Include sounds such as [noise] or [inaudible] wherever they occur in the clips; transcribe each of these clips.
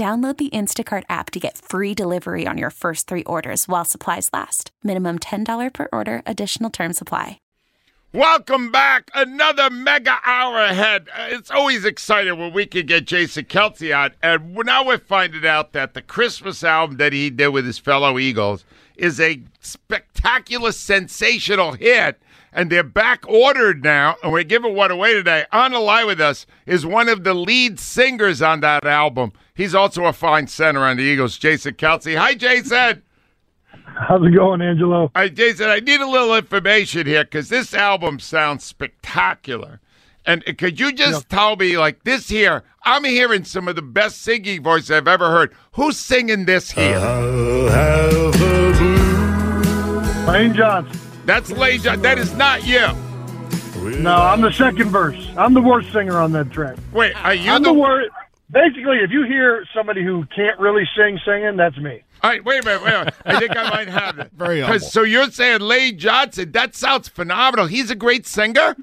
Download the Instacart app to get free delivery on your first three orders while supplies last. Minimum $10 per order, additional term supply. Welcome back. Another mega hour ahead. Uh, It's always exciting when we can get Jason Kelce on. And now we're finding out that the Christmas album that he did with his fellow Eagles is a spectacular, sensational hit. And they're back ordered now. And we're giving one away today. On the line with us is one of the lead singers on that album. He's also a fine center on the Eagles, Jason Kelce. Hi, Jason. How's it going, Angelo? All right, Jason, I need a little information here because this album sounds spectacular. And could you just tell me, like this here, I'm hearing some of the best singing voice I've ever heard. Who's singing this here? Lane Johnson. That's Lay John. That is not you. No, I'm the second verse. I'm the worst singer on that track. Wait, are you I'm the, the worst. Basically, if you hear somebody who can't really sing singing, that's me. All right, wait a minute, wait a minute. I think I might have it. [laughs] Very 'Cause- humble. So you're saying Lane Johnson? That sounds phenomenal. He's a great singer.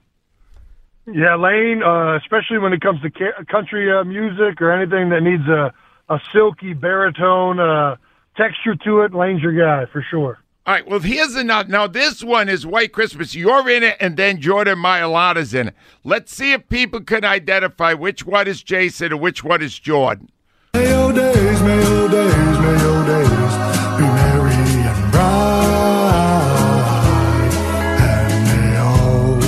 Yeah, Lane, uh, especially when it comes to ca- country uh, music or anything that needs a, a silky baritone uh, texture to it, Lane's your guy for sure. All right, well, here's enough. Now, this one is White Christmas. You're in it, and then Jordan Mailata's in it. Let's see if people can identify which one is Jason and which one is Jordan. May your days, may your days, may your days be merry and bright, and may all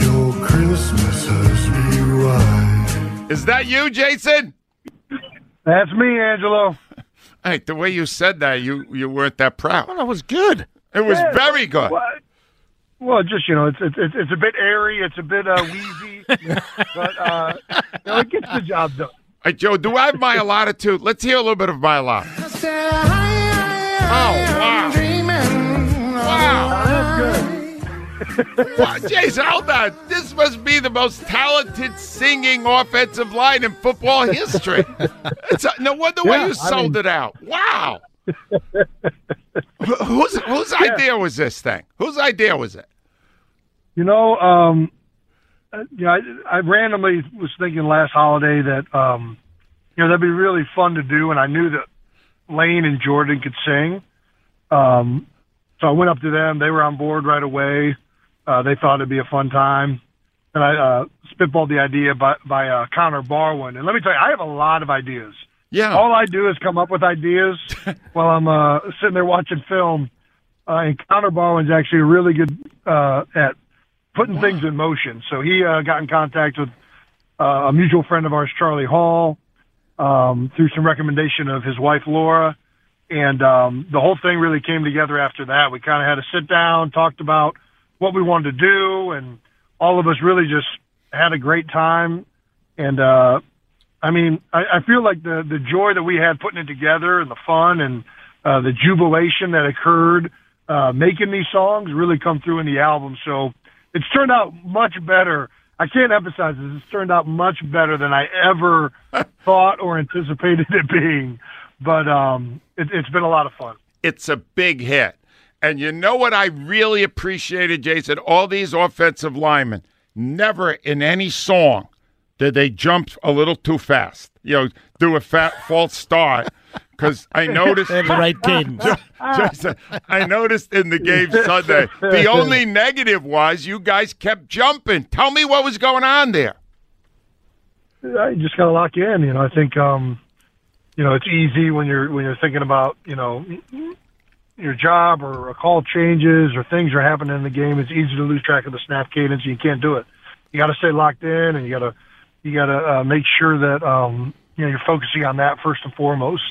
your Christmases be white. Is that you, Jason? That's me, Angelo. Hey, the way you said that, you you weren't that proud. Well, that was good. It was Yeah. very good. Well, well, just you know, it's it's it's, it's a bit airy, it's a bit uh, wheezy, [laughs] but uh, you know, it gets the job done. All right, Joe, do I have Mailata too? Let's hear a little bit of my Mailata. Oh, wow. Wow. Wow. Jason, hold on. This must be the most talented singing offensive line in football history. It's no wonder why Yeah, you I sold mean- it out. Wow. [laughs] Wh- whose whose idea was this thing? Whose idea was it? You know, um, uh, you know, I, I randomly was thinking last holiday that um, you know that'd be really fun to do, and I knew that Lane and Jordan could sing. Um, so I went up to them; they were on board right away. Uh, they thought it'd be a fun time, and I uh, spitballed the idea by, by uh, Connor Barwin. And let me tell you, I have a lot of ideas. Yeah. All I do is come up with ideas [laughs] while I'm uh, sitting there watching film. Uh, and Connor Barwin's actually really good uh, at putting things in motion. So he uh, got in contact with uh, a mutual friend of ours, Charlie Hall, um, through some recommendation of his wife, Laura. And um, the whole thing really came together after that. We kind of had a sit down, talked about what we wanted to do, and all of us really just had a great time. And uh, I mean, I, I feel like the the joy that we had putting it together and the fun and uh, the jubilation that occurred uh, making these songs really come through in the album. So it's turned out much better. I can't emphasize this. It's turned out much better than I ever [laughs] thought or anticipated it being. But um, it, it's been a lot of fun. It's a big hit. And you know what I really appreciated, Jason? All these offensive linemen, never in any song did they jump a little too fast, you know, do a fat false start. Because I noticed. They had the right cadence. Jason, I noticed in the game Sunday, the only negative was you guys kept jumping. Tell me what was going on there. I just got to lock you in. You know, I think um, you know, it's easy when you're when you're thinking about you know your job or a call changes or things are happening in the game. It's easy to lose track of the snap cadence, you can't do it. You got to stay locked in, and you got to you got to uh, make sure that um, you know you're focusing on that first and foremost.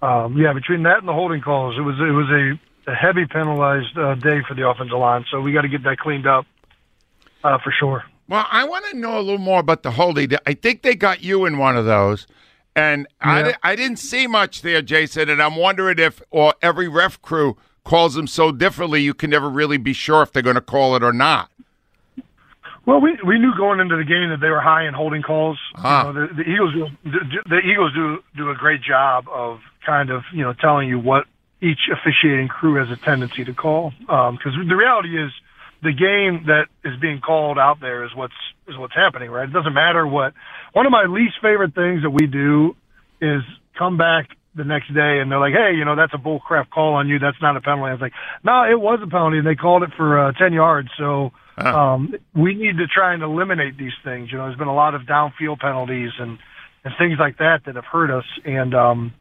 Um, yeah, between that and the holding calls, it was it was a, a heavy penalized uh, day for the offensive line. So we got to get that cleaned up uh, for sure. Well, I want to know a little more about the holding. I think they got you in one of those. And I, Yeah. I didn't see much there, Jason. And I'm wondering if, or every ref crew calls them so differently, you can never really be sure if they're going to call it or not. Well, we we knew going into the game that they were high in holding calls. Ah. You know, the, the Eagles do, the Eagles do do a great job of kind of you know telling you what each officiating crew has a tendency to call. Because the reality is, the game that is being called out there is what's is what's happening, right? It doesn't matter what. One of my least favorite things that we do is come back the next day and they're like, hey, you know, that's a bullcrap call on you. That's not a penalty. I was like, no, it was a penalty, and they called it for uh, ten yards. So um, we need to try and eliminate these things. You know, there's been a lot of downfield penalties and and things like that that have hurt us. And um,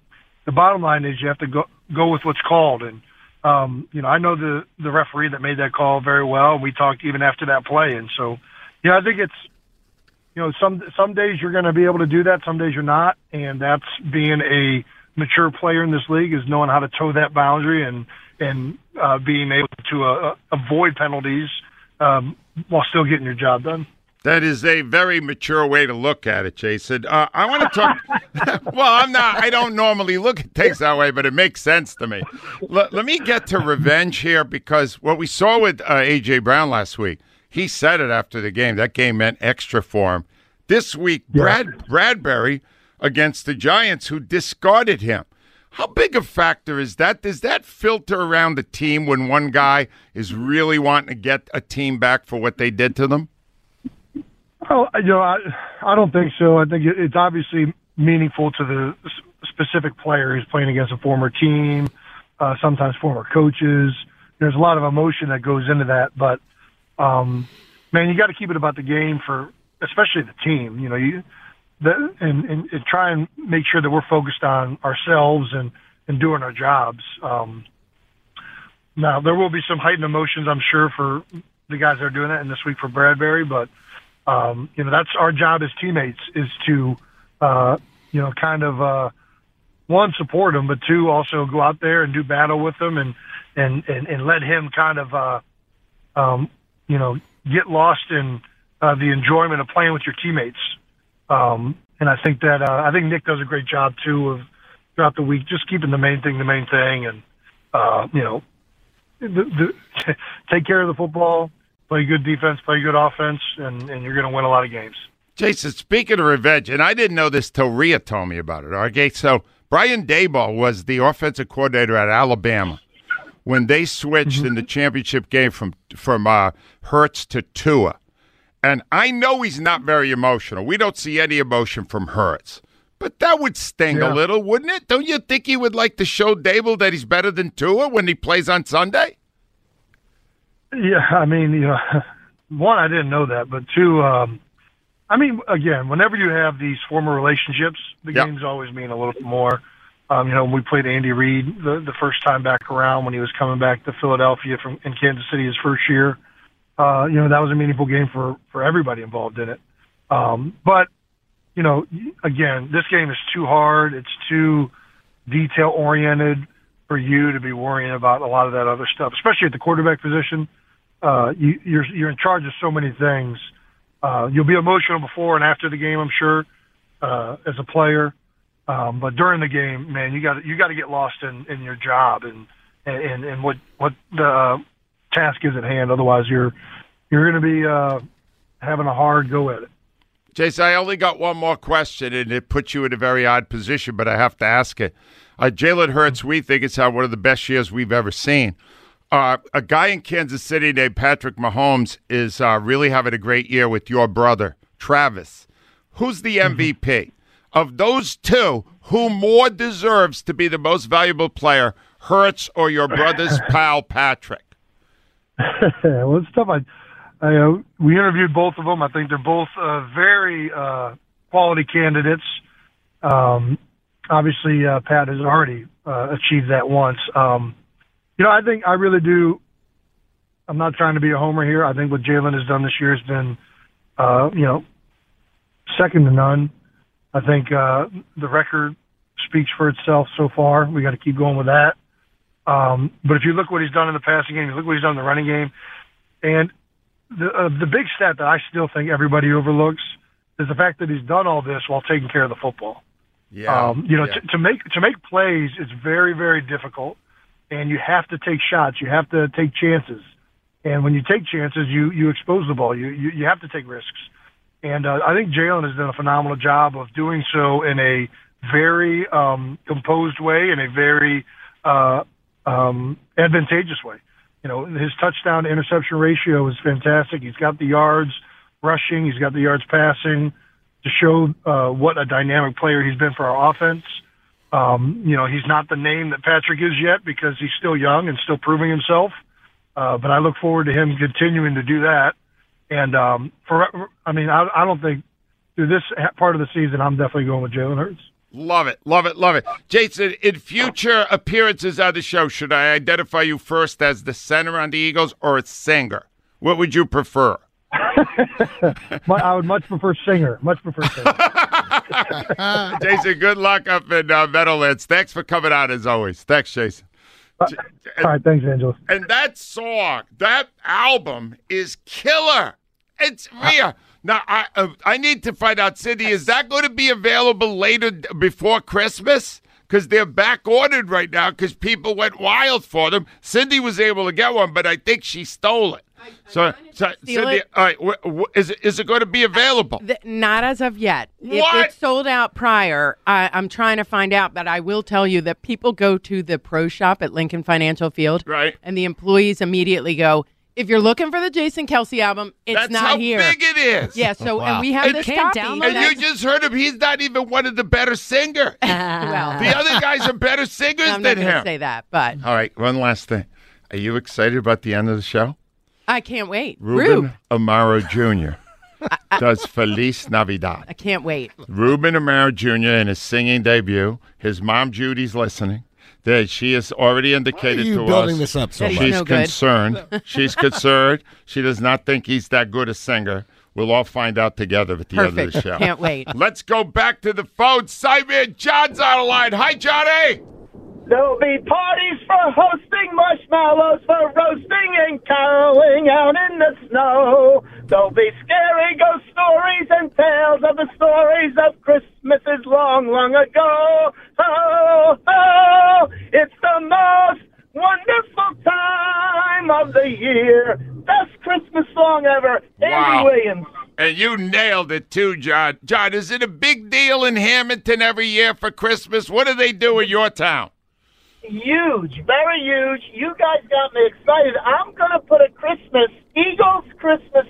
the bottom line is you have to go go with what's called. And um, you know, I know the the referee that made that call very well. We talked even after that play, and so yeah, I think it's you know some some days you're going to be able to do that, some days you're not, and that's being a mature player in this league is knowing how to toe that boundary and and uh, being able to uh, avoid penalties um, while still getting your job done. That is a very mature way to look at it, Jason. Uh, I want to talk. [laughs] [laughs] well, I'm not. I don't normally look at things that way, but it makes sense to me. L- let me get to revenge here because what we saw with uh, AJ Brown last week, he said it after the game. That game meant extra for him. This week, Brad Bradberry against the Giants, who discarded him. How big a factor is that? Does that filter around the team when one guy is really wanting to get a team back for what they did to them? Oh, you know, I, I don't think so. I think it's obviously meaningful to the specific player who's playing against a former team, uh, sometimes former coaches. There's a lot of emotion that goes into that, but um, man, you got to keep it about the game for, especially the team. You know, you the, and, and, and try and make sure that we're focused on ourselves and and doing our jobs. Um, now there will be some heightened emotions, I'm sure, for the guys that are doing that, and this week for Bradberry, but um, you know that's our job as teammates is to uh, you know kind of uh, one support him, but two also go out there and do battle with him and and and, and let him kind of uh, um, you know get lost in uh, the enjoyment of playing with your teammates. Um, and I think that uh, I think Nick does a great job too of throughout the week just keeping the main thing the main thing and uh, you know the, the, [laughs] take care of the football, play good defense, play good offense, and, and you're going to win a lot of games. Jason, speaking of revenge, and I didn't know this till Rhea told me about it. Okay, so Brian Daboll was the offensive coordinator at Alabama when they switched in the championship game from from uh, Hurts to Tua, and I know he's not very emotional. We don't see any emotion from Hurts, but that would sting Yeah. a little, wouldn't it? Don't you think he would like to show Daboll that he's better than Tua when he plays on Sunday? Yeah, I mean, you know, [laughs] one, I didn't know that, but two, um, I mean, again, whenever you have these former relationships, the Yeah. games always mean a little bit more. Um, you know, when we played Andy Reid the, the first time back around when he was coming back to Philadelphia from in Kansas City his first year, uh, you know, that was a meaningful game for for everybody involved in it. Um, but you know, again, this game is too hard. It's too detail oriented for you to be worrying about a lot of that other stuff, especially at the quarterback position. Uh, you, you're you're in charge of so many things. Uh, you'll be emotional before and after the game, I'm sure, uh, as a player. Um, but during the game, man, you got you got to get lost in, in your job and and and what what the uh, task is at hand. Otherwise, you're you're going to be uh, having a hard go at it. Jason, I only got one more question, and it puts you in a very odd position, but I have to ask it. Uh, Jalen Hurts, we think it's had one of the best years we've ever seen. Uh, a guy in Kansas City named Patrick Mahomes is uh, really having a great year with your brother, Travis. Who's the MVP? Of those two, who more deserves to be the most valuable player, Hurts or your brother's [laughs] pal, Patrick? [laughs] well, it's tough. I, I uh, we interviewed both of them. I think they're both uh, very uh, quality candidates. Um, obviously uh, Pat has already uh, achieved that once. Um, you know, I think I really do. I'm not trying to be a homer here. I think what Jalen has done this year has been, uh, you know, second to none. I think uh, the record speaks for itself so far. We got to keep going with that. Um, but if you look what he's done in the passing game, you look what he's done in the running game, and the uh, the big stat that I still think everybody overlooks is the fact that he's done all this while taking care of the football. Yeah. Um, you know, yeah. to, to make to make plays, it's very very difficult, and you have to take shots. You have to take chances, and when you take chances, you you expose the ball. You you, you have to take risks, and uh, I think Jalen has done a phenomenal job of doing so in a very um, composed way, in a very uh, um, advantageous way. You know, his touchdown to interception ratio is fantastic. He's got the yards rushing, he's got the yards passing to show uh, what a dynamic player he's been for our offense. Um, you know, he's not the name that Patrick is yet because he's still young and still proving himself. Uh, but I look forward to him continuing to do that. And um, for, I mean, I, I don't think through this part of the season, I'm definitely going with Jalen Hurts. Love it, love it, love it. Jason, in future appearances on the show, should I identify you first as the center on the Eagles or a singer? What would you prefer? [laughs] I would much prefer singer. Much prefer singer. [laughs] [laughs] Jason, good luck up in uh, Meadowlands. Thanks for coming out as always. Thanks, Jason. All right, thanks, Angela. And that song, that album is killer. It's real. Now I uh, I need to find out, Cindy. Is that going to be available later before Christmas? Because they're back ordered right now because people went wild for them. Cindy was able to get one, but I think she stole it. So, so steal Cindy, all right, wh- wh- is it, is it going to be available? Th- not as of yet. What? If it's sold out prior, I, I'm trying to find out. But I will tell you that people go to the pro shop at Lincoln Financial Field, Right. And the employees immediately go, "If you're looking for the Jason Kelce album, it's That's not how here." big it is. Yeah. So Wow. and we have And this can't copy. download And you just heard him. He's not even one of the better singers. [laughs] well, the other guys are better singers I'm than going to him. say that, but All right, one last thing. Are you excited about the end of the show? I can't wait. Ruben Rube, Amaro Jr. [laughs] does Feliz Navidad. I can't wait. Ruben Amaro Jr. in his singing debut. His mom Judy's listening. That she has already indicated you to building us this up so That he's much? she's no good. concerned. [laughs] she's concerned. She does not think he's that good a singer. We'll all find out together at the end of the show. Can't wait. Let's go back to the phone. Simon John's on the line. Hi, Johnny. There'll be parties for hosting, marshmallows for roasting, and caroling out in the snow. There'll be scary ghost stories and tales of the stories of Christmases long, long ago. Oh, oh, it's the most wonderful time of the year. Best Christmas song ever. Wow. Andy Williams. And you nailed it too, John. John, is it a big deal in Hamilton every year for Christmas? What do they do in your town? Huge, very huge. You guys got me excited. I'm going to put a Christmas, Eagles Christmas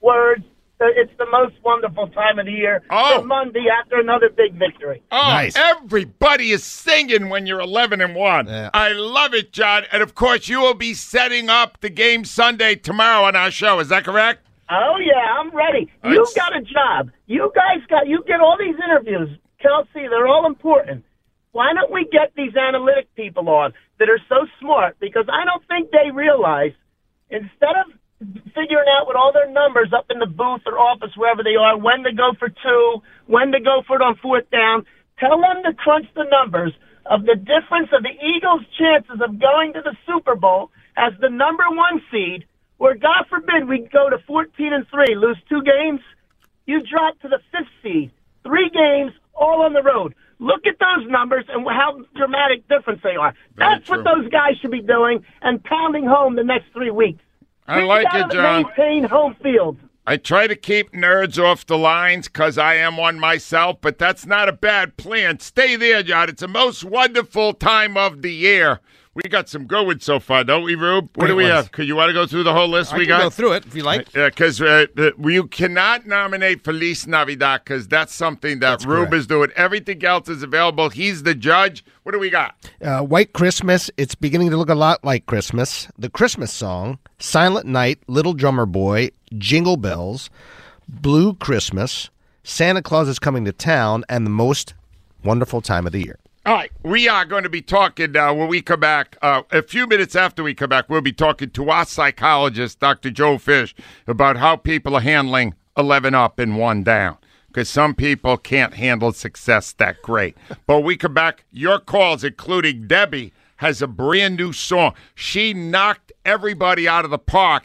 words. uh, It's the most wonderful time of the year Oh. for Monday after another big victory. Oh, Nice. everybody is singing when you're 11 and 1. Yeah. I love it, John. And of course, you will be setting up the game Sunday tomorrow on our show. Is that correct? Oh yeah, I'm ready. All You right. got a job. You guys got. You get all these interviews, Kelce. They're all important. Why don't we get these analytic people on that are so smart? Because I don't think they realize instead of figuring out with all their numbers up in the booth or office wherever they are when to go for two, when to go for it on fourth down. Tell them to crunch the numbers of the difference of the Eagles' chances of going to the Super Bowl as the number one seed, where God forbid we go to 14 and three, lose two games, you drop to the fifth seed, three games all on the road. Look at those numbers and how dramatic difference they are. Very That's what those guys should be doing and pounding home the next three weeks. I like it, John. Maintain home field. I try to keep nerds off the lines because I am one myself, but that's not a bad plan. Stay there, John. It's the most wonderful time of the year. We got some good ones so far, don't we, Rube? What Great do we ones. have? Could you want to go through the whole list I we can got? go through it if you like. Yeah, because uh, uh, you cannot nominate Feliz Navidad because that's something that Rube correct. is doing. Everything else is available. He's the judge. What do we got? Uh, White Christmas. It's beginning to look a lot like Christmas. The Christmas song, Silent Night, Little Drummer Boy, Jingle Bells, Blue Christmas, Santa Claus is coming to town, and the most wonderful time of the year. All right, we are going to be talking uh, when we come back. Uh, a few minutes after we come back, we'll be talking to our psychologist, Dr. Joel Fish, about how people are handling 11 up and one down. Because some people can't handle success that great. but we come back, your calls, including Debbie, has a brand new song. She knocked everybody out of the park.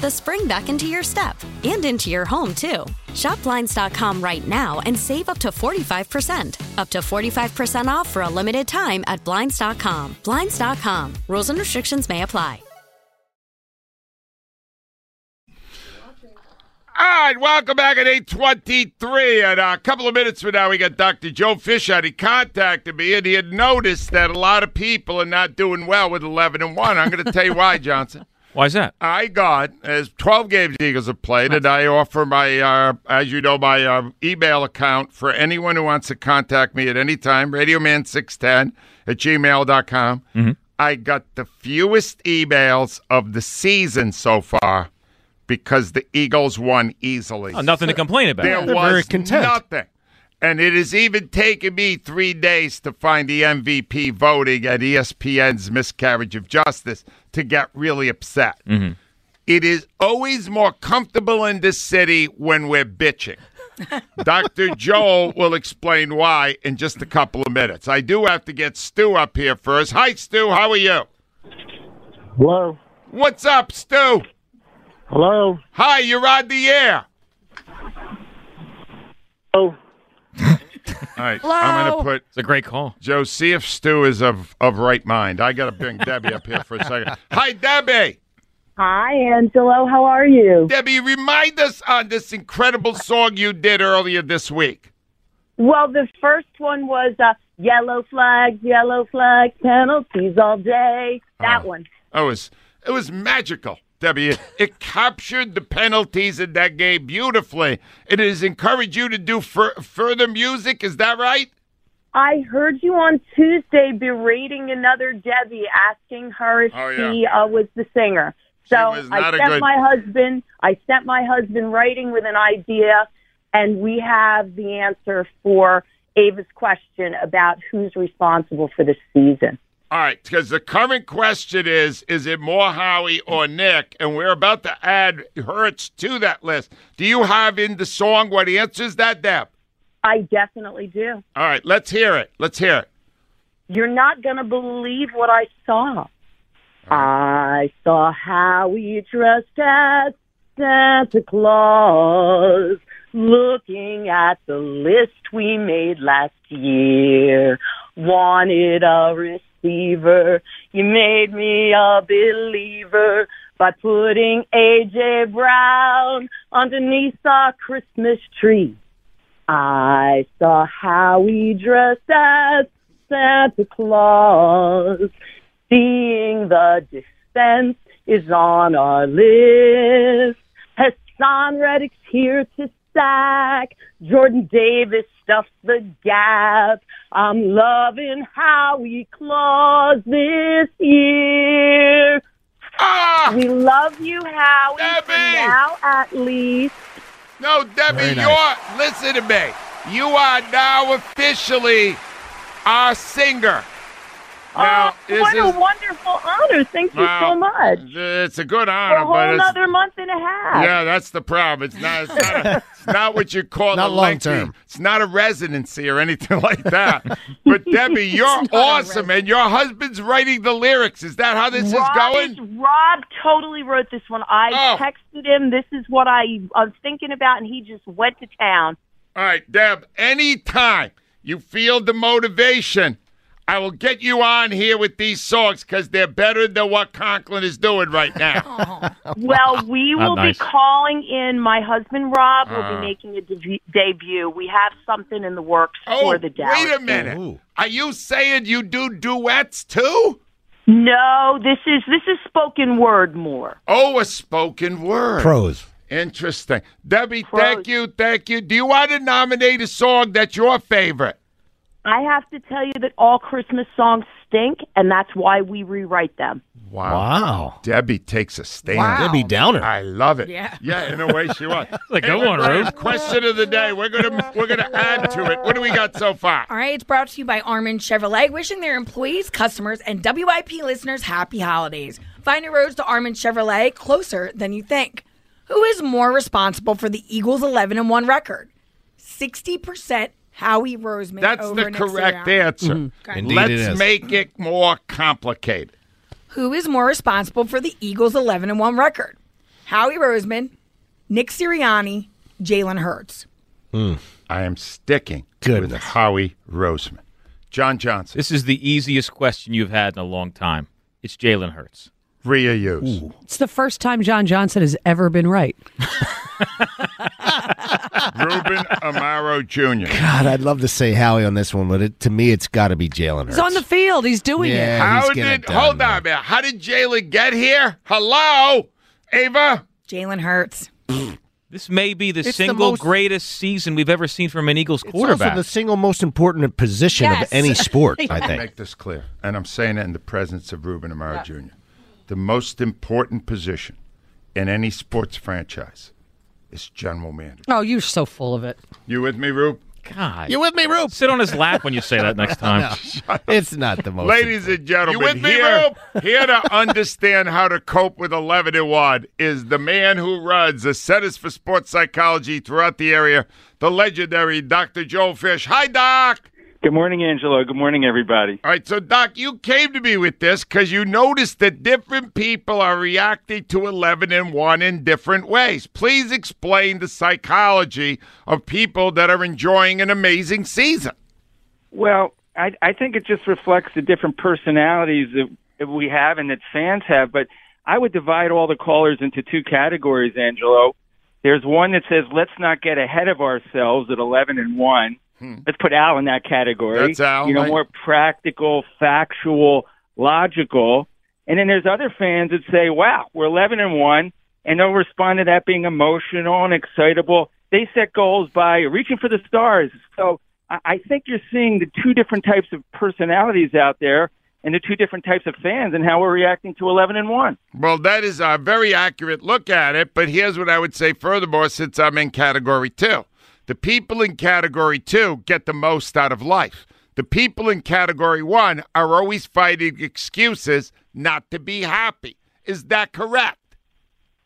the spring back into your step and into your home, too. Shop Blinds.com right now and save up to 45%. Up to 45% off for a limited time at Blinds.com. Blinds.com. Rules and restrictions may apply. All right, welcome back at 823. And a couple of minutes from now, we got Dr. Joel Fish out. He contacted me, and he had noticed that a lot of people are not doing well with 11 and 1. I'm going to tell you why, [laughs] Johnson. Why is that? I got as 12 games the Eagles have played, and I offer my, uh, as you know, my uh, email account for anyone who wants to contact me at any time, radioman610 at gmail.com. Mm-hmm. I got the fewest emails of the season so far because the Eagles won easily. Oh, nothing to complain about. There They're was very content. nothing. And it has even taken me three days to find the MVP voting at ESPN's miscarriage of justice to get really upset. Mm-hmm. It is always more comfortable in this city when we're bitching. [laughs] Dr. Joel will explain why in just a couple of minutes. I do have to get Stu up here first. Hi, Stu. How are you? Hello. What's up, Stu? Hello. Hi, you're on the air. Oh. All right, I'm going to put It's a great call. Joe. See if Stu is of of right mind. I got to bring Debbie up here for a second. Hi, Debbie. Hi, Angelo. How are you? Debbie, remind us on this incredible song you did earlier this week. Well, the first one was uh, Yellow Flags, Yellow Flags, penalties all day. That Oh. one. It was it was magical, Debbie. It, it captured the penalties in that game beautifully. It has encouraged you to do fur- further music. Is that right? I heard you on Tuesday berating another Debbie, asking her if Oh, yeah. she uh, was the singer. So I sent good- my husband. I sent my husband writing with an idea, and we have the answer for Ava's question about who's responsible for the season. All right, because the current question is: Is it more Howie or Nick? And we're about to add Hurts to that list. Do you have in the song what answers that, Deb? I definitely do. All right, let's hear it. Let's hear it. You're not going to believe what I saw. I saw Howie dressed as Santa Claus, looking at the list we made last year. Wanted a deceiver. You made me a believer by putting AJ Brown underneath our Christmas tree. I saw Howie dressed as Santa Claus. Seeing the defense is on our list. Haason Reddick's here to sack. Jordan Davis stuffs the gap. I'm loving how Howie Claus this year. Ah! We love you, Howie. for now, at least. No, Debbie, Very you're nice. listen to me. You are now officially our singer. Now, oh, this what is- a wonderful honor. Thank you Wow. so much. It's a good honor, a whole but it's, another month and a half. yeah, that's the problem. It's not. It's not, a, it's not what you call Not a long term. It's not a residency or anything [laughs] like that. but [laughs] Debbie, you're awesome, and your husband's writing the lyrics. Is that how this Rob is going? is- Rob totally wrote this one. I Oh. texted him. This is what I, I was thinking about, and he just went to town. All right, Deb. Anytime you feel the motivation, I will get you on here with these songs because they're better than what Conklin is doing right now. [laughs] Well, we will nice. be calling in. My husband Rob who will Uh. be making a dev- debut. We have something in the works for the Dallas. Oh, Wait a game. minute. Are you saying you do duets too? No, this is this is spoken word more. Oh, a spoken word. Prose. Interesting. Debbie, thank you, thank you. Do you want to nominate a song that's your favorite? I have to tell you that all Christmas songs stink, and that's why we rewrite them. Wow. Debbie takes a stand. Wow. Debbie Downer. I love it. Yeah. Yeah, in a way she was. [laughs] Like, Hey, go on, we're- Rose. Question of the day. We're gonna we're gonna add to it. What do we got so far? All right, it's brought to you by Armin Chevrolet, wishing their employees, customers, and WIP listeners happy holidays. Find your roads to Armin Chevrolet closer than you think. Who is more responsible for the Eagles' 11 and 1 record? 60% Howie Roseman. That's over the Nick correct Sirianni. answer. Okay. Indeed Let's it is. make it more complicated. Who is more responsible for the Eagles' 11 and 1 record? Howie Roseman, Nick Sirianni, Jalen Hurts. I am sticking Goodness. with Howie Roseman. John Johnson. This is the easiest question you've had in a long time. It's Jalen Hurts. Rhea Hughes. It's the first time John Johnson has ever been right. [laughs] Ruben Amaro Jr. God, I'd love to say Howie on this one, but it, to me, it's got to be Jalen He's on the field. He's doing Yeah. it. How did it done, hold on, man? How did Jalen get here? Hello, Ava. Jalen Hurts. [clears throat] This may be the It's the single most- greatest season we've ever seen from an Eagles It's quarterback. also the single most important position Yes. of any [laughs] sport, I I'll think. Make this clear, and I'm saying it in the presence of Ruben Amaro Jr. The most important position in any sports franchise is general manager. Oh, you're so full of it. You with me, Rube? God. You with me, Rube? Sit on his lap when you say that next time. [laughs] It's not the most. Ladies and gentlemen, You with me, here, [laughs] here to understand how to cope with 11 and 1 is the man who runs the Centers for Sports Psychology throughout the area, the legendary Dr. Joel Fish. Hi, Doc. Good morning, Angelo. Good morning, everybody. All right, so Doc, you came to me with this because you noticed that different people are reacting to 11 and 1 in different ways. Please explain the psychology of people that are enjoying an amazing season. Well, I, I think it just reflects the different personalities that, that we have and that fans have. But I would divide all the callers into two categories, Angelo. There's one that says, let's not get ahead of ourselves at 11 and 1. Let's put Al in that category. Hmm. That's Al, You know, right. more practical, factual, logical. And then there's other fans that say, wow, we're 11 and 1. And they'll respond to that being emotional and excitable. They set goals by reaching for the stars. So I I think you're seeing the two different types of personalities out there and the two different types of fans and how we're reacting to 11 and 1. Well, that is a very accurate look at it, but here's what I would say furthermore since I'm in category two. The people in category two get the most out of life. The people in category one are always fighting excuses not to be happy. Is that correct?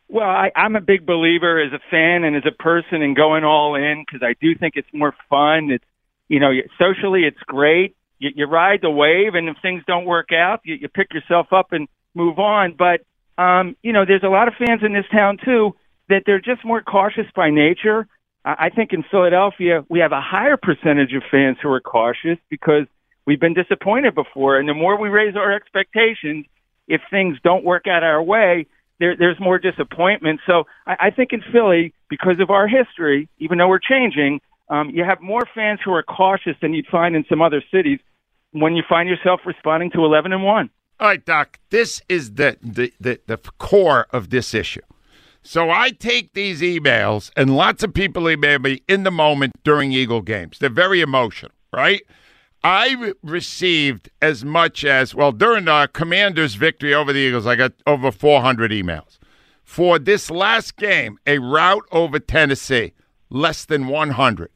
Well, I, I'm a big believer as a fan and as a person in going all in because I do think it's more fun. It's, you know, socially it's great. You, you ride the wave, and if things don't work out, you, you pick yourself up and move on. But, um, you know, there's a lot of fans in this town too that they're just more cautious by nature. I think in Philadelphia we have a higher percentage of fans who are cautious because we've been disappointed before. And the more we raise our expectations, if things don't work out our way, there, there's more disappointment. So I, I think in Philly, because of our history, even though we're changing, um, you have more fans who are cautious than you'd find in some other cities when you find yourself responding to 11 and 1. All right, Doc, this is the, the, the, the core of this issue. So I take these emails, and lots of people email me in the moment during Eagle games. They're very emotional, right? I received as much as, well, during the Commanders' victory over the Eagles, I got over 400 emails. For this last game, a route over Tennessee, less than 100.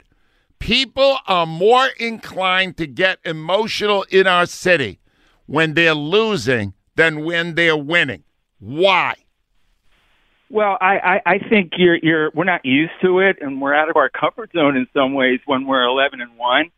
People are more inclined to get emotional in our city when they're losing than when they're winning. Why? Well, I, I, I think you're you're we're not used to it, and we're out of our comfort zone in some ways when we're 11 and one.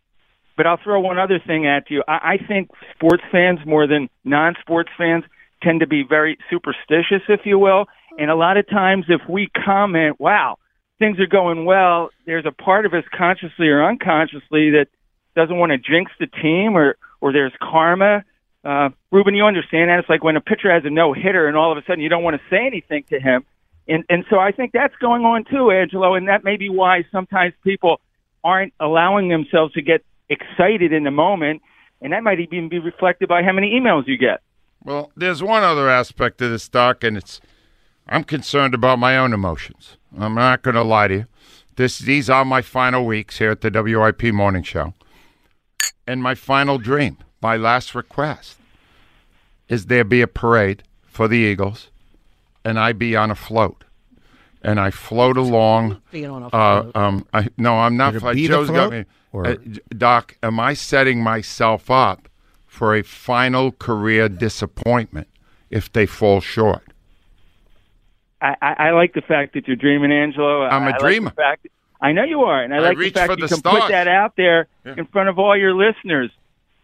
But I'll throw one other thing at you. I, I think sports fans more than non-sports fans tend to be very superstitious, if you will. And a lot of times, if we comment, "Wow, things are going well," there's a part of us consciously or unconsciously that doesn't want to jinx the team, or or there's karma. Uh, Ruben, you understand that? It's like when a pitcher has a no hitter, and all of a sudden you don't want to say anything to him and and so I think that's going on too, Angelo, and that may be why sometimes people aren't allowing themselves to get excited in the moment, and that might even be reflected by how many emails you get. Well, there's one other aspect of this, Doc, and it's I'm concerned about my own emotions. I'm not going to lie to you. This these are my final weeks here at the WIP Morning Show, and my final dream, my last request, is there be a parade for the Eagles and I be on a float. And I float along. Being on a Uh, float. um, I, no, I'm not. Would fly- Joe's got float, me. or- Uh, Doc, am I setting myself up for a final career disappointment if they fall short? I, I, I like the fact that you're dreaming, Angelo. I'm a I like the dreamer. fact- I know you are, and I, I like the fact for you the can put that out there Yeah. in front of all your listeners.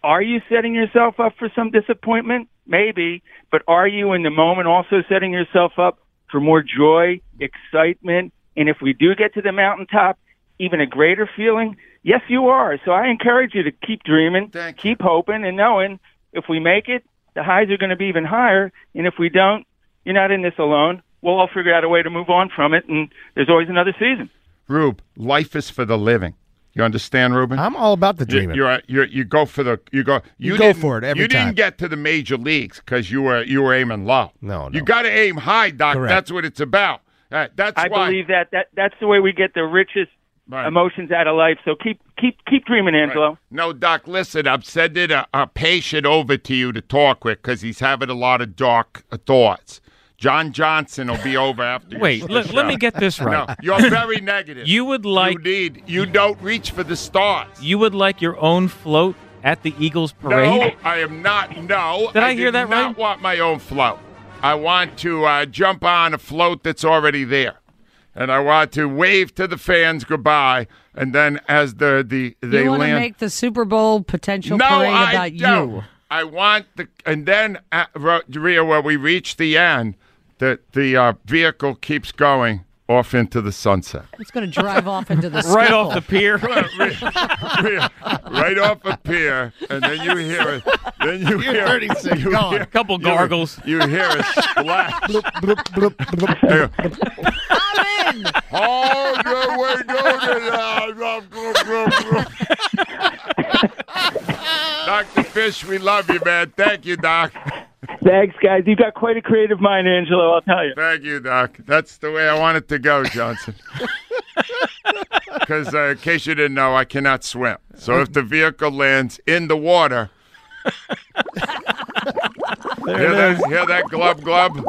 Are you setting yourself up for some disappointment? Maybe, but are you in the moment also setting yourself up for more joy, excitement, and if we do get to the mountaintop, even a greater feeling? Yes, you are. So I encourage you to keep dreaming, keep hoping, and knowing if we make it, the highs are going to be even higher, and if we don't, you're not in this alone. We'll all figure out a way to move on from it, and there's always another season. Rube, life is for the living. You understand, Ruben? I'm all about the You- dreaming. You're, you're, you go for the you go You go for it every You time. didn't get to the major leagues because you were you were aiming low. No, You got to aim high, Doc. Correct. That's what it's about. Uh, that's I why. believe that, that that's the way we get the richest emotions out of life. So keep keep keep dreaming, Angelo. No, Doc. Listen, I'm sending a, a patient over to you to talk with because he's having a lot of dark uh, thoughts. John Johnson will be over after. You. Wait, your let- show. let me get this right. No, you're very negative. [laughs] You would like You need. You don't reach for the stars. you would like your own float at the Eagles parade? No, I am not. No. Did I hear did that not right? want my own float. I want to uh, jump on a float that's already there. And I want to wave to the fans goodbye. And then as the, the they you want to land. make the Super Bowl potential no, parade I about don't. you. I want the. And then, uh, Ro- Rhea, where we reach the end, the, the uh, vehicle keeps going off into the sunset. It's going to drive off into the [laughs] Right skiffle. off the pier. [laughs] Right off a pier, and then you hear it. Then you You're hear 36, you gone. hear- Couple gargles. You, hear a splash. [laughs] Bloop, bloop, bloop, bloop. I'm in. Oh, no, we do. Dr. Fish, we love you, man. Thank you, Doc. Thanks, guys. You've got quite a creative mind, Angelo. I'll tell you. Thank you, Doc. That's the way I want it to go, Johnson. [laughs] Because, uh, in case you didn't know, I cannot swim. So if the vehicle lands in the water, [laughs] hear that, hear that glub glub?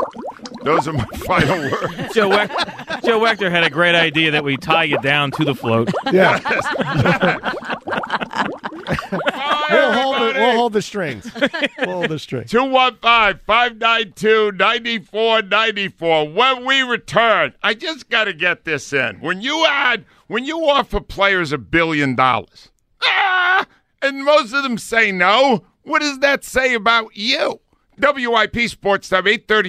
Those are my [laughs] final words. Joe, Weck- Joe Wechter had a great idea that we tie you down to the float. Yeah. [laughs] [laughs] We'll hold the we'll hold the strings. We'll hold the strings. 215 592 9494. When we return, I just got to get this in. When you add, when you offer players a billion dollars, ah, and most of them say no, what does that say about you? WIP Sports Time 830.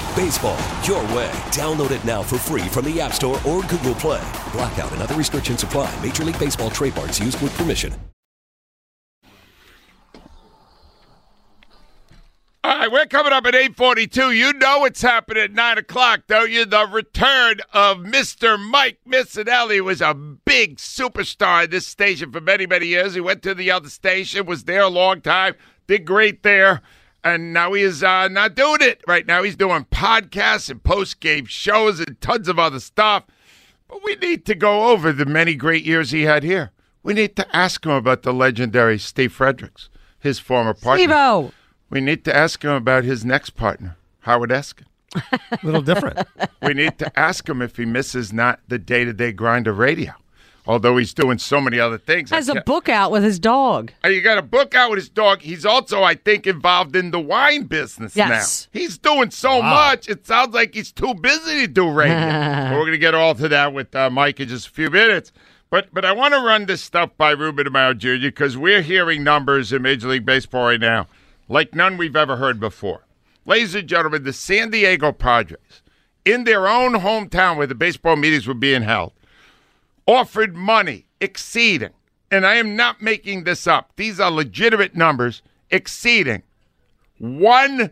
Baseball, your way. Download it now for free from the App Store or Google Play. Blackout and other restrictions apply. Major League Baseball trademarks used with permission. All right, we're coming up at 842. You know what's happening at 9 o'clock, don't you? The return of Mr. Mike Missanelli was a big superstar in this station for many, many years. He went to the other station, was there a long time, did great there, and now he is uh, not doing it. Right now he's doing podcasts and post-game shows and tons of other stuff. But we need to go over the many great years he had here. We need to ask him about the legendary Steve Fredericks, his former partner. Steve-O. We need to ask him about his next partner, Howard Eskin. A [laughs] little different. we need to ask him if he misses not the day to day grind of radio. Although he's doing so many other things. Has I a can't- book out with his dog. Uh, You got a book out with his dog. He's also, I think, involved in the wine business Yes. now. He's doing so much, it sounds like he's too busy to do radio. [laughs] But we're going to get all to that with uh, Mike in just a few minutes. But but I want to run this stuff by Ruben Amaro Jr. because we're hearing numbers in Major League Baseball right now like none we've ever heard before. Ladies and gentlemen, the San Diego Padres, in their own hometown where the baseball meetings were being held, offered money exceeding, and I am not making this up, these are legitimate numbers, exceeding $1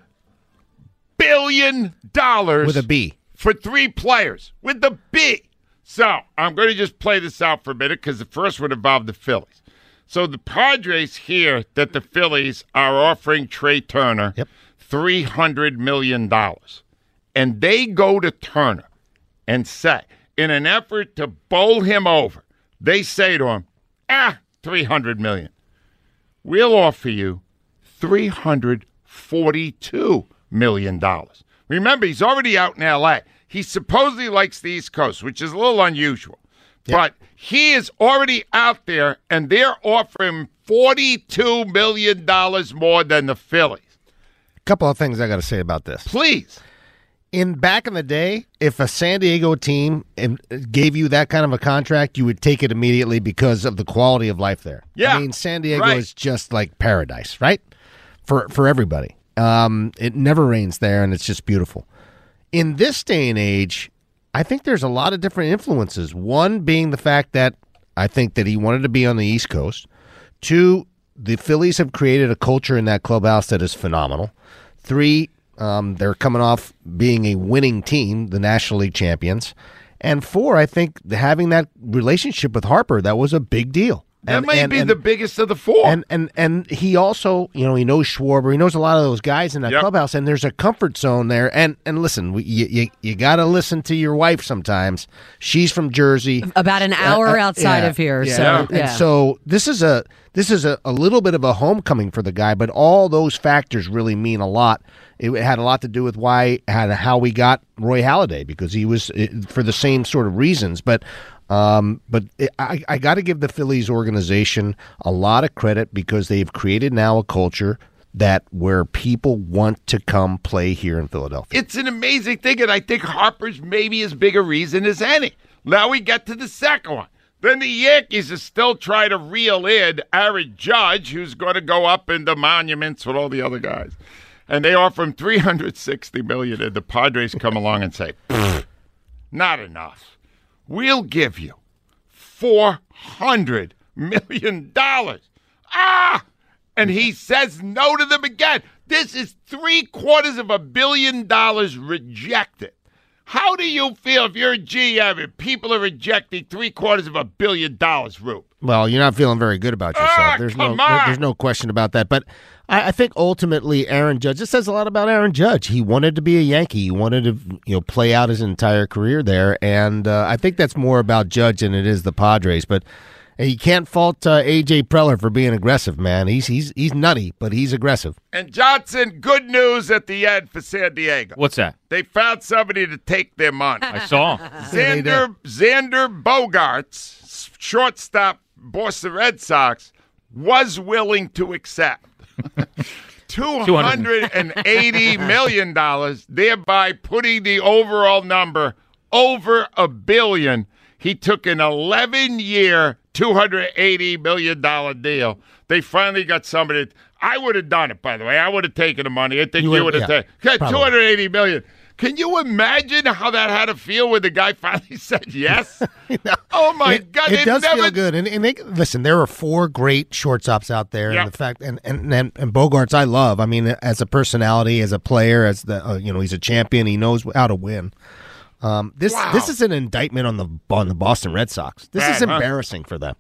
billion With a B. for three players with the B. So I'm going to just play this out for a minute because the first one involved the Phillies. So the Padres hear that the Phillies are offering Trea Turner yep. three hundred million dollars, and they go to Turner and say, in an effort to bowl him over, they say to him, "Ah, three hundred million. We'll offer you three hundred forty-two million dollars." Remember, he's already out in L.A. He supposedly likes the East Coast, which is a little unusual. But he is already out there, and they're offering $42 million more than the Phillies. A couple of things I got to say about this. Please. In back in the day, if a San Diego team um, gave you that kind of a contract, you would take it immediately because of the quality of life there. Yeah, I mean, San Diego right. is just like paradise, right? For for everybody. Um, it never rains there, and it's just beautiful. In this day and age, I think there's a lot of different influences. One being the fact that I think that he wanted to be on the East Coast. Two, the Phillies have created a culture in that clubhouse that is phenomenal. Three, um, they're coming off being a winning team, the National League champions. And four, I think having that relationship with Harper, that was a big deal. That And- may and- be and- the biggest of the four. and and and he also, you know, he knows Schwarber. He knows a lot of those guys in that clubhouse, and there's a comfort zone there. And and listen, we, you you, you got to listen to your wife sometimes. She's from Jersey, About an uh, hour uh, outside of here, so, and yeah. so this is a this is a, a little bit of a homecoming for the guy. But all those factors really mean a lot. It had a lot to do with why had how we got Roy Halladay because he was for the same sort of reasons, but. Um, but I, I got to give the Phillies organization a lot of credit because they've created now a culture that where people want to come play here in Philadelphia. It's an amazing thing, and I think Harper's maybe as big a reason as any. Now we get to the second one. Then the Yankees are still trying to reel in Aaron Judge, who's going to go up in the monuments with all the other guys, and they offer him three hundred sixty million, and the Padres come along and say, "Not enough. We'll give you four hundred million dollars." Ah! And he says no to them again. This is three quarters of a billion dollars rejected. How do you feel if you're a GM and people are rejecting three quarters of a billion dollars, Rube? Well, you're not feeling very good about yourself. Ah, there's no on. there's no question about that. But I, I think ultimately Aaron Judge. This says a lot about Aaron Judge. He wanted to be a Yankee. He wanted to you know play out his entire career there, and uh, I think that's more about Judge than it is the Padres. But you can't fault uh, AJ Preller for being aggressive, man. He's he's he's nutty, but he's aggressive. And Johnson, good news at the end for San Diego. What's that? They found somebody to take their money. I saw. Xander Xander Bogaerts, shortstop, Boston Red Sox, was willing to accept [laughs] two hundred and eighty million dollars, thereby putting the overall number over a billion. He took an eleven-year, two hundred eighty million dollar deal. They finally got somebody. I would have done it, by the way. I would have taken the money. I think You would- have yeah, taken probably. two hundred eighty million. Can you imagine how that had to feel when the guy finally [laughs] said yes? [laughs] Oh my it, God! It they've does never feel good. And, and they, listen, there are four great shortstops out there, Yep. and the fact and, and and and Bogaerts, I love. I mean, as a personality, as a player, as the uh, you know, he's a champion. He knows how to win. Um, this Wow. this is an indictment on the on the Boston Red Sox. This is Bad, huh? embarrassing for them.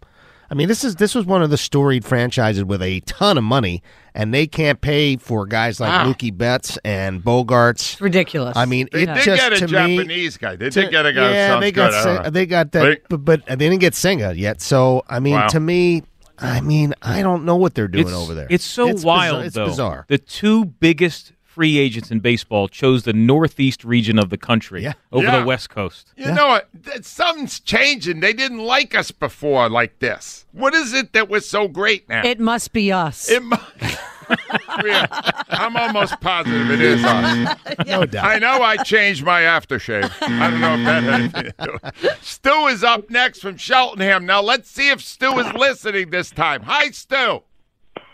I mean, this is this was one of the storied franchises with a ton of money, and they can't pay for guys like Wow. Mookie Betts and Bogaerts. It's ridiculous. I mean, They it did just get a to me, Japanese guy. They to- did get a guy. Yeah, that they got good. I Sen- uh, they got that, but, but they didn't get Senga yet. So I mean, Wow. to me, I mean, I don't know what they're doing it's, over there. It's so bizar- wild, it's though. bizarre. The two biggest free agents in baseball chose the northeast region of the country over Yeah. the west coast. You know what? Something's changing. They didn't like us before like this. What is it that we're so great now? it must be us. It mu- [laughs] Yeah, I'm almost positive it is us. [laughs] no doubt. I know I changed my aftershave. I don't know if that had anything to do with it. Stu is up next from Cheltenham. Now let's see if Stu is listening this time. Hi, Stu.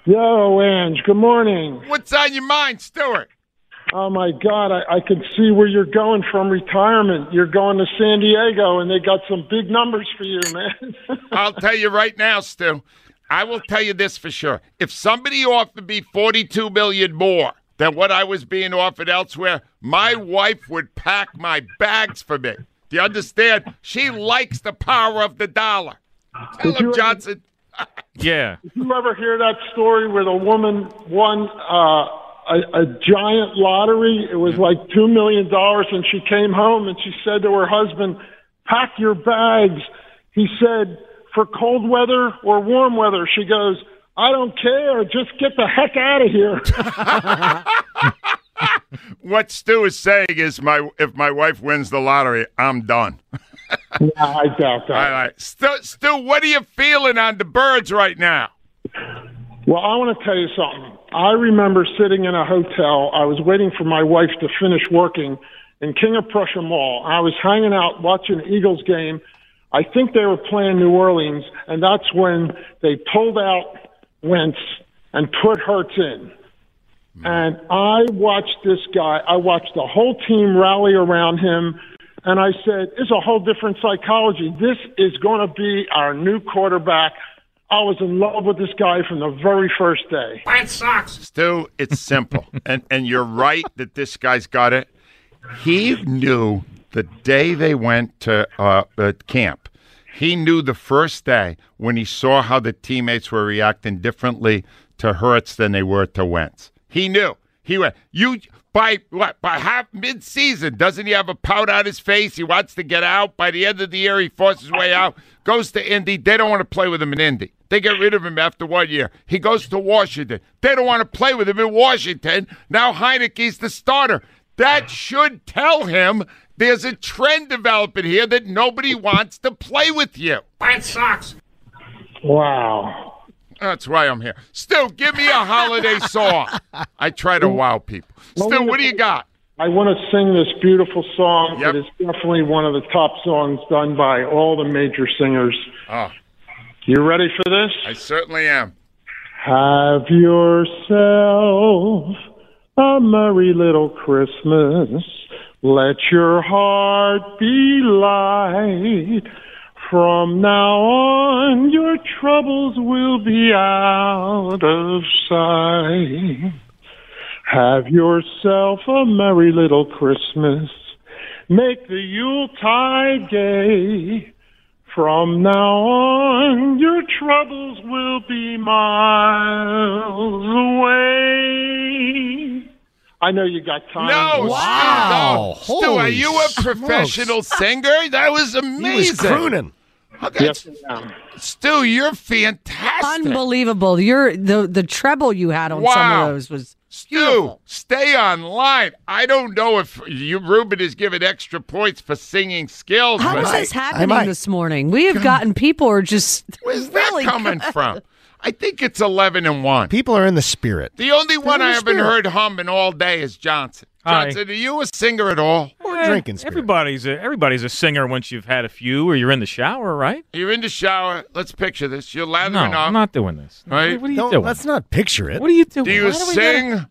Yo, Ange. Good morning. What's on your mind, Stuart? Oh my God, I, I can see where you're going from retirement. You're going to San Diego, and they got some big numbers for you, man. [laughs] I'll tell you right now, Stu. I will tell you this for sure. If somebody offered me forty-two million more than what I was being offered elsewhere, my wife would pack my bags for me. Do you understand? She likes the power of the dollar. Tell him, Johnson. Yeah. Did you ever hear that story where the woman won uh, a, a giant lottery? It was like two million dollars, and she came home and she said to her husband, "Pack your bags." He said, "For cold weather or warm weather?" She goes, "I don't care. Just get the heck out of here." [laughs] What Stu is saying is, my if my wife wins the lottery, I'm done. [laughs] yeah, I doubt that. All right, Stu, Stu, what are you feeling on the birds right now? Well, I want to tell you something. I remember sitting in a hotel. I was waiting for my wife to finish working in King of Prussia Mall. I was hanging out watching the Eagles game. I think they were playing New Orleans, and that's when they pulled out Wentz and put Hurts in. And I watched this guy. I watched the whole team rally around him. And I said, it's a whole different psychology. This is going to be our new quarterback. I was in love with this guy from the very first day. Red Sox. Stu, it's simple. [laughs] and and you're right that this guy's got it. He knew the day they went to uh, uh, camp. He knew the first day when he saw how the teammates were reacting differently to Hurts than they were to Wentz. He knew. He went, you by what by half mid season, doesn't he have a pout on his face? He wants to get out. By the end of the year, he forces his way out, goes to Indy. They don't want to play with him in Indy. They get rid of him after one year. He goes to Washington. They don't want to play with him in Washington. Now Heinicke's the starter. That should tell him there's a trend developing here that nobody wants to play with you. Red Sox. Wow. That's why I'm here. Still, give me a holiday [laughs] song. I try to wow people. Stu, what do you got? I want to sing this beautiful song. Yep. It is definitely one of the top songs done by all the major singers. Oh, You ready for this? I certainly am. Have yourself a merry little Christmas. Let your heart be light. From now on, your troubles will be out of sight. Have yourself a merry little Christmas. Make the Yuletide gay. From now on, your troubles will be miles away. I know you got time. No, Wow. Stu, no. Stu, are you a smokes. professional singer? That was amazing. crooning. Yes, Stu, you're fantastic. Unbelievable. You're the the treble you had on some of those was Stu, stay online. I don't know if you Ruben is given extra points for singing skills. How but is this happening this morning? We have gotten people are just Where's really that coming good. from? I think it's eleven and one. People are in the spirit. The only one I the haven't spirit. heard humming all day is Johnson. Hi. Johnson, are you a singer at all? Or Eh, Everybody's a, everybody's a singer once you've had a few, or you're in the shower, right? You're in the shower. Let's picture this. You're No, lathering up. I'm not doing this. Right? What are you Don't- doing? let's not picture it. What are you doing? Do you Why do sing? gotta-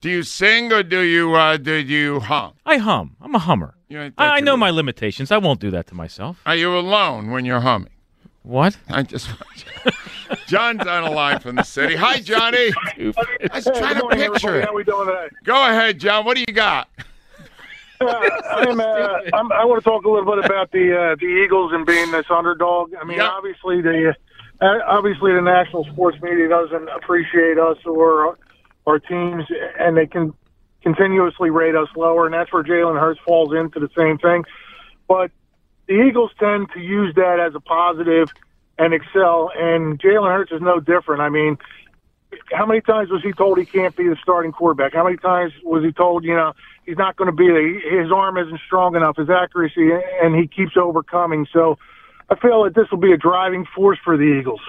Do you sing or do you uh, do you hum? I hum. I'm a hummer. I, I know my limitations. I won't do that to myself. Are you alone when you're humming? What? I just [laughs] John's on a line from the city. Hi, Johnny. I was trying good to picture it. How we doing today? Go ahead, John. What do you got? Uh, I'm, uh, I'm, I want to talk a little bit about the uh, the Eagles and being this underdog. I mean, obviously the uh, obviously the national sports media doesn't appreciate us or our teams, and they can continuously rate us lower, and that's where Jalen Hurts falls into the same thing. But the Eagles tend to use that as a positive and excel, and Jalen Hurts is no different. I mean, how many times was he told he can't be the starting quarterback? How many times was he told, you know, he's not going to be there? His arm isn't strong enough, his accuracy, and he keeps overcoming. So I feel that this will be a driving force for the Eagles.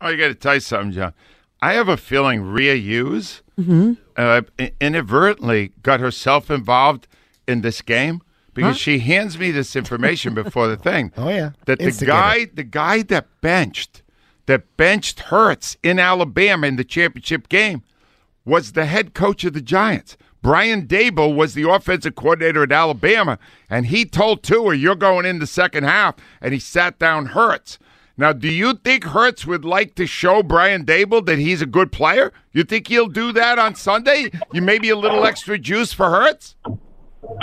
Oh, you got to tell you something, John. I have a feeling Rhea Hughes Mm-hmm. uh, inadvertently got herself involved in this game because Huh? she hands me this information before the thing. [laughs] Oh yeah, that the guy, the guy that benched, that benched Hurts in Alabama in the championship game, was the head coach of the Giants. Brian Daboll was the offensive coordinator at Alabama, and he told Tua, "You're going in the second half," and he sat down Hurts. Now, do you think Hurts would like to show Brian Daboll that he's a good player? You think he'll do that on Sunday? You maybe a little extra juice for Hurts?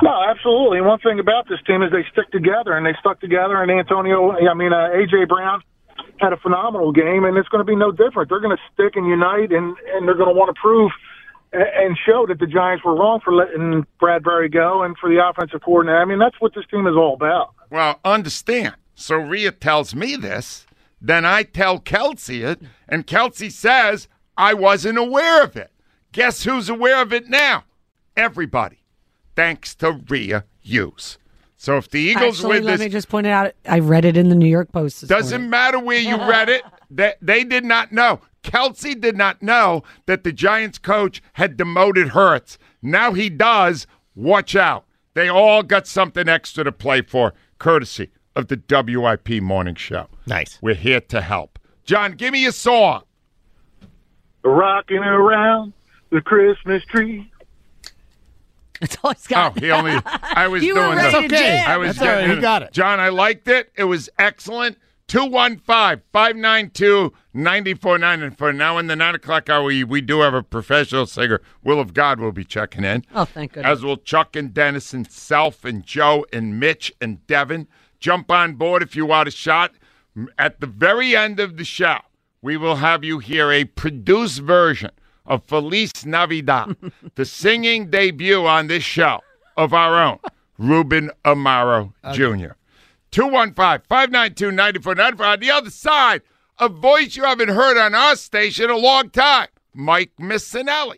No, absolutely. One thing about this team is they stick together, and they stuck together. And Antonio, I mean, uh, AJ Brown had a phenomenal game, and it's going to be no different. They're going to stick and unite, and and they're going to want to prove and show that the Giants were wrong for letting Bradberry go and for the offensive coordinator. I mean, that's what this team is all about. Well, understand. So Rhea tells me this, then I tell Kelce it, and Kelce says I wasn't aware of it. Guess who's aware of it now? Everybody. Thanks to Rhea Hughes. So if the Eagles Actually, win let this, me just point it out. I read it in the New York Post. This doesn't morning. matter where you [laughs] read it. They, they did not know. Kelce did not know that the Giants coach had demoted Hurts. Now he does. Watch out. They all got something extra to play for, courtesy of the WIP Morning Show. Nice. We're here to help. John, give me a song. Rocking around the Christmas tree. That's all he's got. Oh, he only. I was [laughs] You were doing ready the. to jam. I was That's all right, he got it. John, I liked it. It was excellent. 215 592 949. And for now in the 9 o'clock hour, we, we do have a professional singer. Will of God will be checking in. Oh, thank goodness. As will Chuck and Dennis and Self and Joe and Mitch and Devin. Jump on board if you want a shot. At the very end of the show, we will have you hear a produced version of Feliz Navidad, [laughs] the singing debut on this show of our own, Ruben Amaro Jr. 215 592 9495. On the other side, a voice you haven't heard on our station in a long time, Mike Missanelli.